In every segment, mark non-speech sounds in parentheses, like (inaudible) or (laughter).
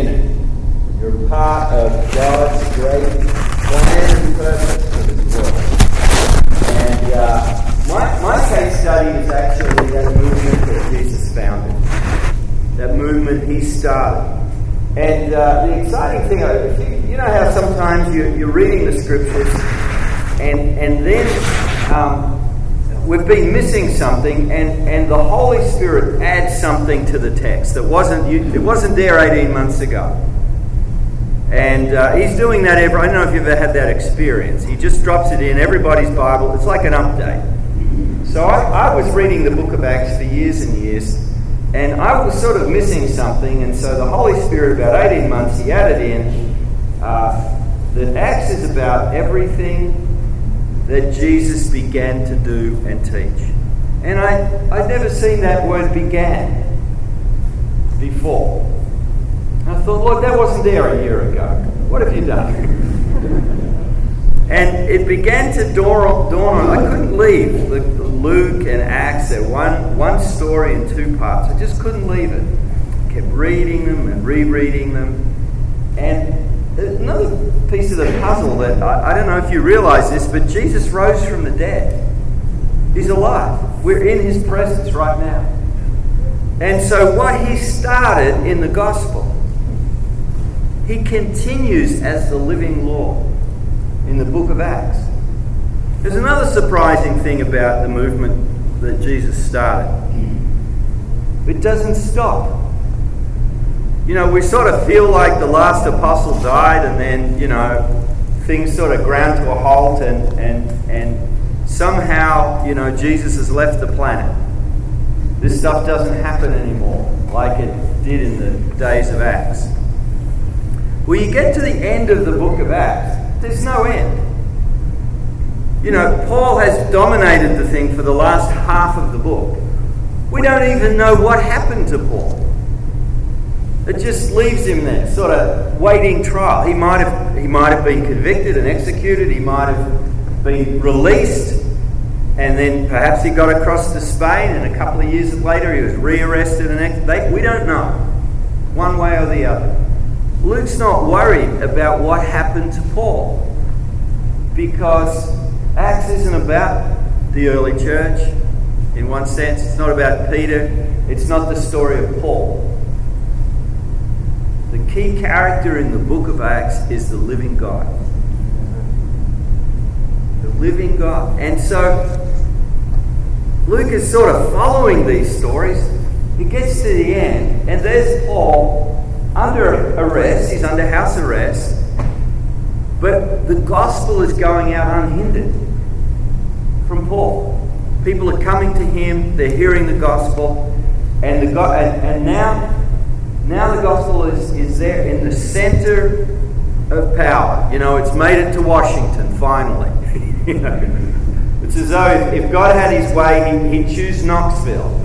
in it. You're part of God's great plan and purpose for this world. And uh, my, my case study is actually that movement that Jesus founded, that movement he started. And uh, the exciting thing, uh, you, you know how sometimes you, you're reading the scriptures and, and then um, we've been missing something, and, and the Holy Spirit adds something to the text that wasn't it wasn't there 18 months ago. And uh, he's doing that every. I don't know if you've ever had that experience. He just drops it in everybody's Bible. It's like an update. So I, I was reading the book of Acts for years and years, and I was sort of missing something. And so the Holy Spirit, about 18 months, he added in uh, that Acts is about everything that Jesus began to do and teach. And I, I'd never seen that word began before. I thought, Lord, that wasn't there a year ago. What have you done? and it began to dawn, on. Me. I couldn't leave the, Luke and Acts. They're one, one story in two parts. I just couldn't leave it. I kept reading them and rereading them. And another piece of the puzzle that I, I don't know if you realize this, but Jesus rose from the dead. He's alive. We're in his presence right now. And so, what he started in the gospel, he continues as the living law in the book of Acts. There's another surprising thing about the movement that Jesus started it doesn't stop you know, we sort of feel like the last apostle died and then, you know, things sort of ground to a halt and, and, and somehow, you know, Jesus has left the planet. This stuff doesn't happen anymore like it did in the days of Acts. Well, you get to the end of the book of Acts, there's no end. You know, Paul has dominated the thing for the last half of the book. We don't even know what happened to Paul. It just leaves him there, sort of waiting trial. He might have, he might have been convicted and executed. He might have been released, and then perhaps he got across to Spain. And a couple of years later, he was rearrested and ex- we don't know, one way or the other. Luke's not worried about what happened to Paul because Acts isn't about the early church in one sense. It's not about Peter. It's not the story of Paul key character in the book of Acts is the living God. The living God. And so Luke is sort of following these stories. He gets to the end, and there's Paul under arrest. He's under house arrest. But the gospel is going out unhindered from Paul. People are coming to him, they're hearing the gospel, and, the and, and now now the gospel is, is there in the center of power. You know, it's made it to Washington finally. (laughs) you know, it's as though if, God had his way, he, he'd choose Knoxville. (laughs)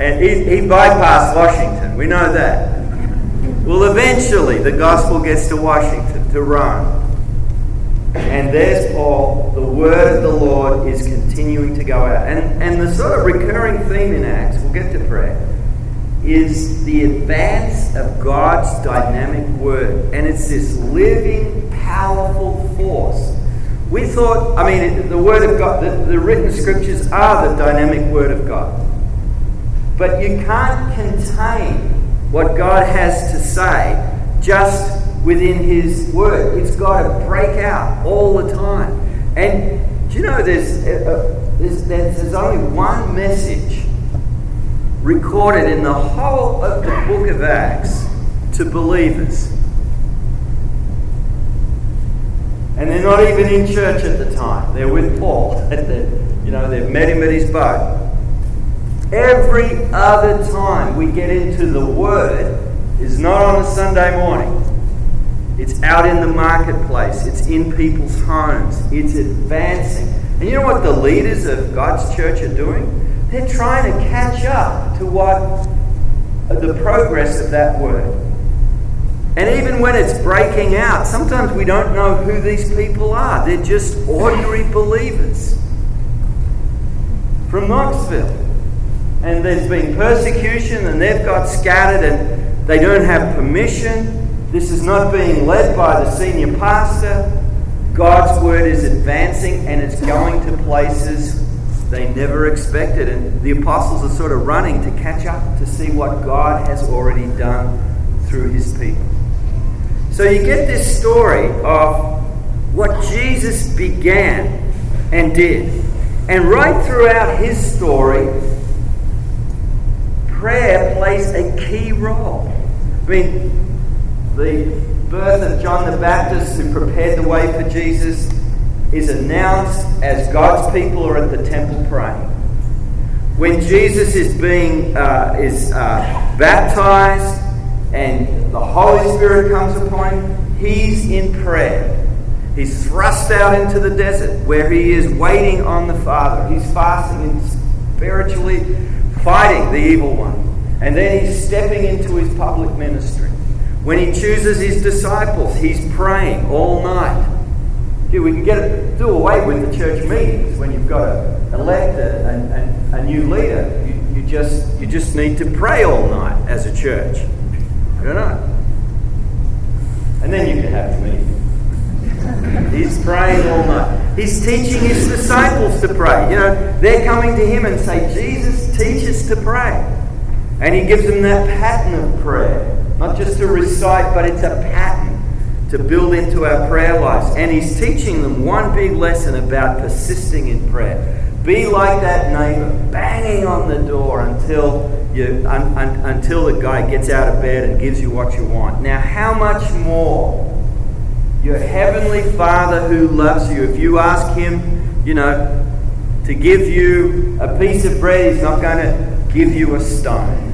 and he'd, he'd bypass Washington. We know that. Well, eventually the gospel gets to Washington, to Rome. And there's Paul. The word of the Lord is continuing to go out. And, and the sort of recurring theme in Acts, we'll get to prayer is the advance of God's dynamic word. And it's this living, powerful force. We thought, I mean, the word of God, the, the written scriptures are the dynamic word of God. But you can't contain what God has to say just within His Word. It's got to break out all the time. And do you know there's, uh, uh there's, there's only one message recorded in the whole of the book of Acts to believers. And they're not even in church at the time. They're with Paul. (laughs) you know, they've met him at his boat. Every other time we get into the Word is not on a Sunday morning. It's out in the marketplace. It's in people's homes. It's advancing. And you know what the leaders of God's church are doing? They're trying to catch up to what uh, the progress of that word. And even when it's breaking out, sometimes we don't know who these people are. They're just ordinary believers from Knoxville. And there's been persecution and they've got scattered and They don't have permission. This is not being led by the senior pastor. God's word is advancing and it's going to places they never expected. And the apostles are sort of running to catch up to see what God has already done through his people. So you get this story of what Jesus began and did. And right throughout his story, prayer plays a key role. I mean, the birth of John the Baptist, who prepared the way for Jesus, is announced as God's people are at the temple praying. When Jesus is being uh, is uh, baptized and the Holy Spirit comes upon him, he's in prayer. He's thrust out into the desert where he is waiting on the Father. He's fasting and spiritually fighting the evil one. And then he's stepping into his public ministry. When he chooses his disciples, he's praying all night. Gee, we can get it, do away with the church meetings when you've got to elect a, a, a, new leader. You, you, just, you just need to pray all night as a church. You know? And then you can have your meeting. He's praying all night. He's teaching his disciples to pray. You know, they're coming to him and say, Jesus, teach us to pray. And he gives them that pattern of prayer. Not just to recite, but it's a pattern to build into our prayer lives. And he's teaching them one big lesson about persisting in prayer. Be like that neighbor, banging on the door until you, un, un, until the guy gets out of bed and gives you what you want. Now, how much more your heavenly Father who loves you, if you ask him, you know, to give you a piece of bread, he's not going to give you a stone.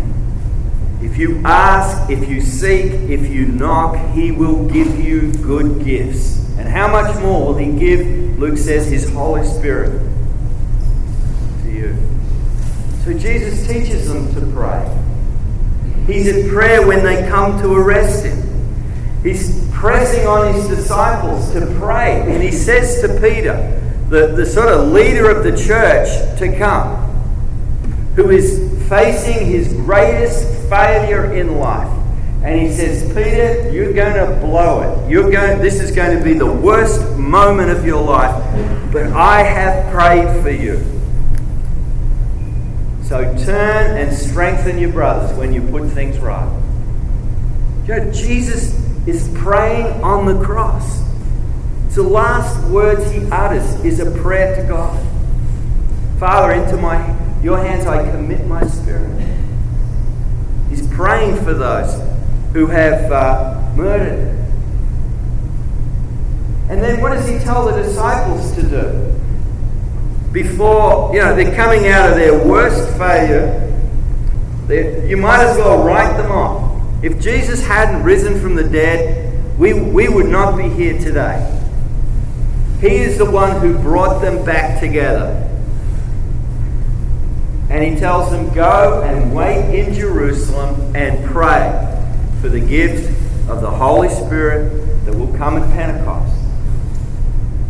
If you ask, if you seek, if you knock, he will give you good gifts. And how much more will he give, Luke says, his Holy Spirit to you? So Jesus teaches them to pray. He's in prayer when they come to arrest him. He's pressing on his disciples to pray. And he says to Peter, the, the sort of leader of the church, to come, who is facing his greatest failure in life. And he says, Peter, you're going to blow it. You're going, this is going to be the worst moment of your life, but I have prayed for you. So turn and strengthen your brothers when you put things right. You know, Jesus is praying on the cross. The last words he utters is a prayer to God. Father, into my your hands I commit my spirit. He's praying for those who have uh, murdered. And then what does he tell the disciples to do? Before, you know, they're coming out of their worst failure, you might as well write them off. If Jesus hadn't risen from the dead, we, we would not be here today. He is the one who brought them back together. And he tells them, Go and wait in Jerusalem and pray for the gift of the Holy Spirit that will come at Pentecost.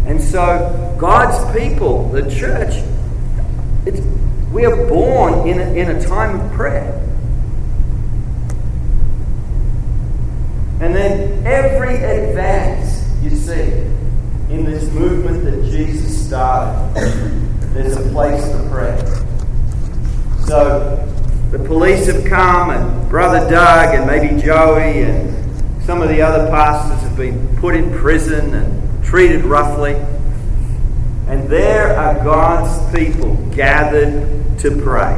And so, God's people, the church, we are born in a, in a time of prayer. And then every advance you see in this movement that Jesus started, there's a place for prayer. So the police have come, and Brother Doug, and maybe Joey, and some of the other pastors have been put in prison and treated roughly. And there are God's people gathered to pray.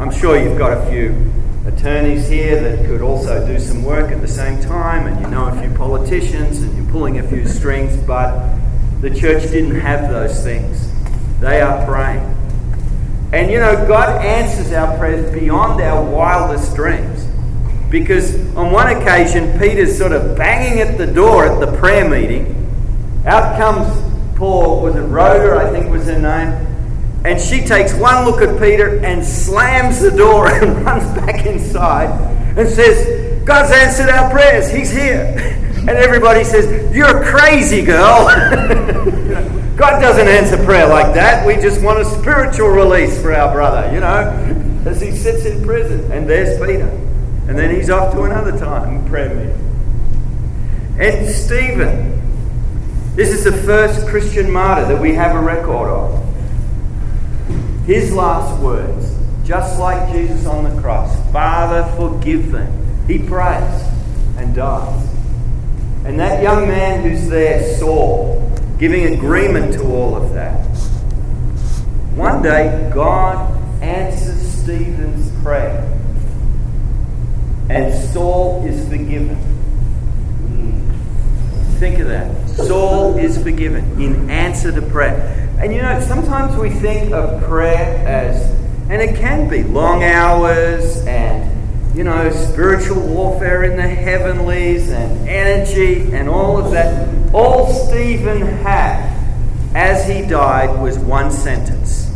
I'm sure you've got a few attorneys here that could also do some work at the same time, and you know a few politicians, and you're pulling a few strings, but the church didn't have those things. They are praying. And you know, God answers our prayers beyond our wildest dreams. Because on one occasion, Peter's sort of banging at the door at the prayer meeting. Out comes Paul, was it Rhoda, I think was her name and she takes one look at Peter and slams the door (laughs) and runs back inside and says, God's answered our prayers. He's here. (laughs) And everybody says, You're crazy, girl. (laughs) God doesn't answer prayer like that. We just want a spiritual release for our brother, you know, as he sits in prison. And there's Peter. And then he's off to another time prayer meeting. And Stephen, this is the first Christian martyr that we have a record of. His last words, just like Jesus on the cross Father, forgive them. He prays and dies. And that young man who's there, Saul, giving agreement to all of that. One day, God answers Stephen's prayer, and Saul is forgiven. Hmm. Think of that. Saul is forgiven in answer to prayer. And you know, sometimes we think of prayer as, and it can be long hours and you know, spiritual warfare in the heavenlies and energy and all of that. All Stephen had as he died was one sentence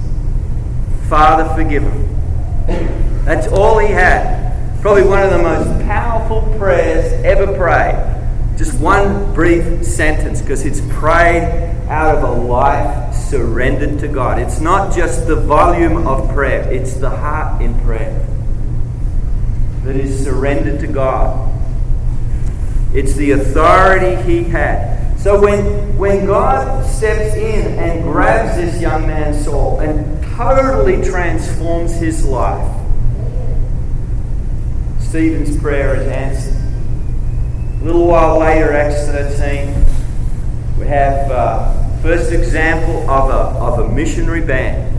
Father, forgive him. That's all he had. Probably one of the most powerful prayers ever prayed. Just one brief sentence because it's prayed out of a life surrendered to God. It's not just the volume of prayer, it's the heart in prayer that is surrendered to God. It's the authority he had. So when, when God steps in and grabs this young man Saul and totally transforms his life, Stephen's prayer is answered. A little while later, Acts 13, we have uh, first example of a, of a missionary band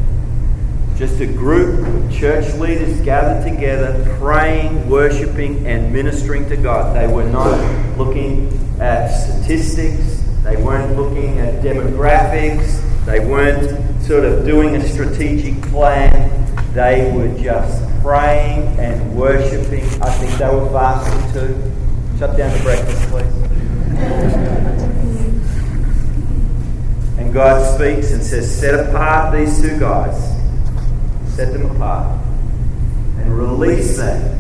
just a group of church leaders gathered together, praying, worshipping, and ministering to God. They were not looking at statistics, they weren't looking at demographics, they weren't sort of doing a strategic plan. They were just praying and worshipping. I think they were fasting too. Shut down the breakfast, please. And God speaks and says, Set apart these two guys set them apart, and release them.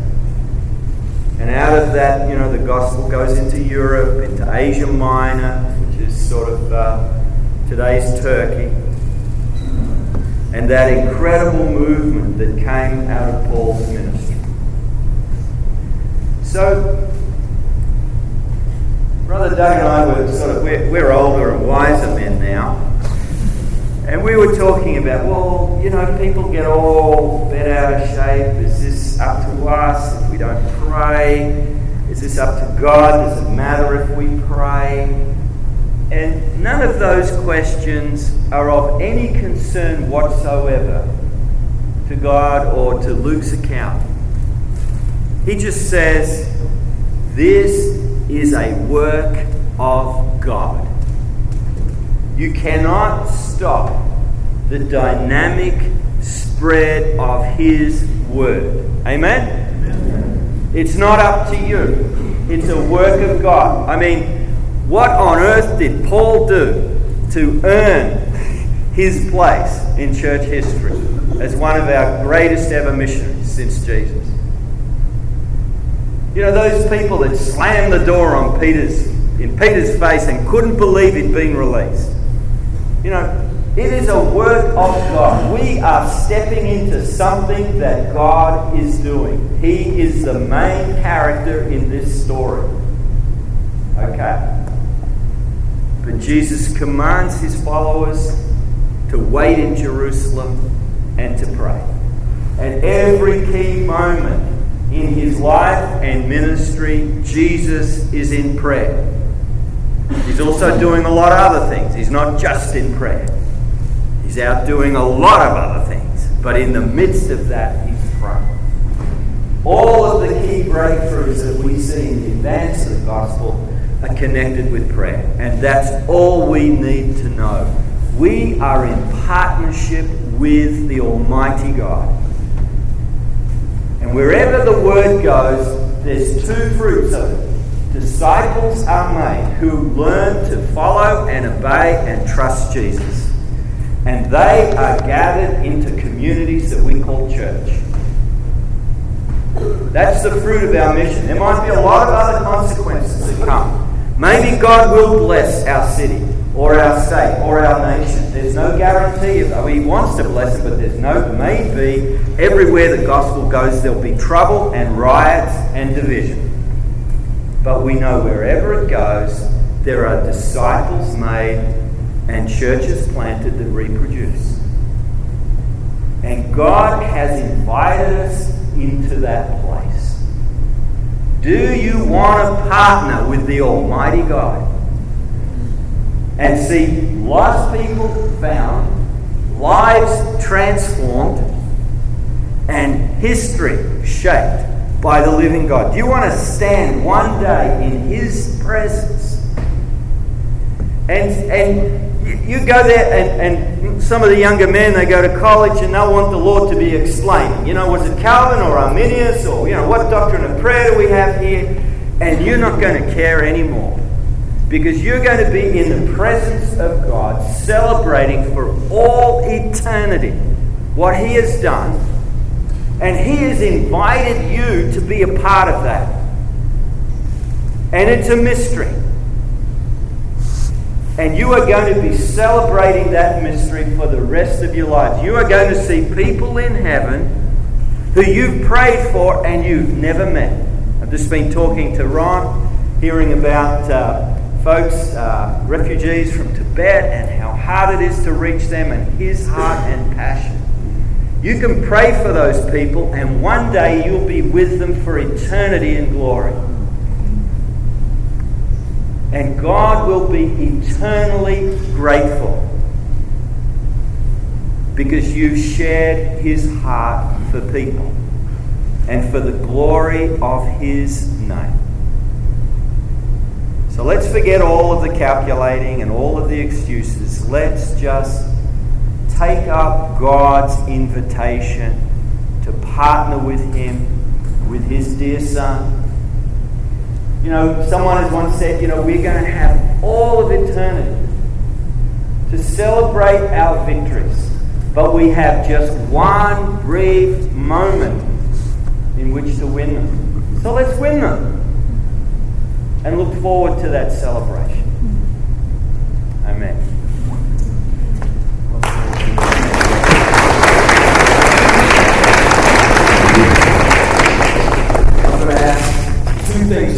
And out of that, you know, the gospel goes into Europe, into Asia Minor, which is sort of uh, today's Turkey. And that incredible movement that came out of Paul's ministry. So, Brother Doug and I were sort of, we're, we're older and wiser men we were talking about, well, you know, people get all bent out of shape. Is this up to us if we don't pray? Is this up to God? Does it matter if we pray? And none of those questions are of any concern whatsoever to God or to Luke's account. He just says, This is a work of God. You cannot stop the dynamic spread of His Word. Amen? Amen? It's not up to you, it's a work of God. I mean, what on earth did Paul do to earn his place in church history as one of our greatest ever missionaries since Jesus? You know, those people that slammed the door on Peter's in Peter's face and couldn't believe he'd been released. You know, it is a work of God. We are stepping into something that God is doing. He is the main character in this story. Okay? But Jesus commands his followers to wait in Jerusalem and to pray. At every key moment in his life and ministry, Jesus is in prayer. He's also doing a lot of other things. He's not just in prayer, he's out doing a lot of other things. But in the midst of that, he's praying. All of the key breakthroughs that we see in the advance of the gospel are connected with prayer. And that's all we need to know. We are in partnership with the Almighty God. And wherever the word goes, there's two fruits of it disciples are made who learn to follow and obey and trust Jesus. And they are gathered into communities that we call church. That's the fruit of our mission. There might be a lot of other consequences that come. Maybe God will bless our city, or our state or our nation. There's no guarantee of that. He wants to bless it, but there's no maybe. Everywhere the gospel goes, there'll be trouble and riots and division. But we know wherever it goes, there are disciples made and churches planted that reproduce. And God has invited us into that place. Do you want to partner with the Almighty God and see lost people found, lives transformed, and history shaped by the living God? Do you want to stand one day in His presence? And, and you go there, and, and some of the younger men, they go to college and they'll want the Lord to be explained. You know, was it Calvin or Arminius or, you know, what doctrine of prayer do we have here? And you're not going to care anymore because you're going to be in the presence of God, celebrating for all eternity what He has done, and He has invited you to be a part of that. And it's a mystery. And you are going to be celebrating that mystery for the rest of your life. You are going to see people in heaven who you've prayed for and you've never met. I've just been talking to Ron, hearing about. Uh, folks, uh, refugees from Tibet, and how hard it is to reach them, and his heart and passion. You can pray for those people, and one day you'll be with them for eternity in glory. And God will be eternally grateful because you've shared his heart for people and for the glory of his name. So let's forget all of the calculating and all of the excuses. Let's just take up God's invitation to partner with Him, with His dear Son. You know, someone has once said, you know, we're going to have all of eternity to celebrate our victories, but we have just one brief moment in which to win them. So let's win them and look forward to that celebration. Amen. I'm going to ask two things